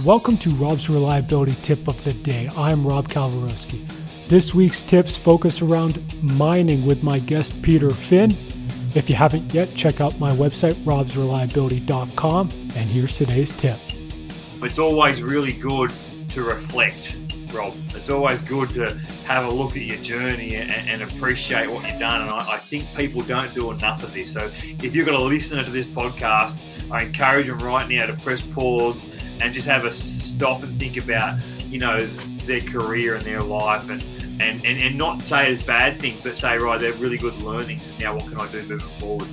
Welcome to Rob's Reliability Tip of the Day. I'm Rob Kalwarowski. This week's tips focus around mining with my guest Peter Finn. If you haven't yet, check out my website, robsreliability.com, and here's today's tip. It's always really good to reflect, Rob. It's always good to have a look at your journey and, and appreciate what you've done. And I, I, think people don't do enough of this. So if you've got a listener to this podcast, I encourage them right now to press pause and just have a stop and think about, you know, their career and their life and, and, and, and not say it as bad things, but say, right, they're really good learnings and now what can I do moving forward?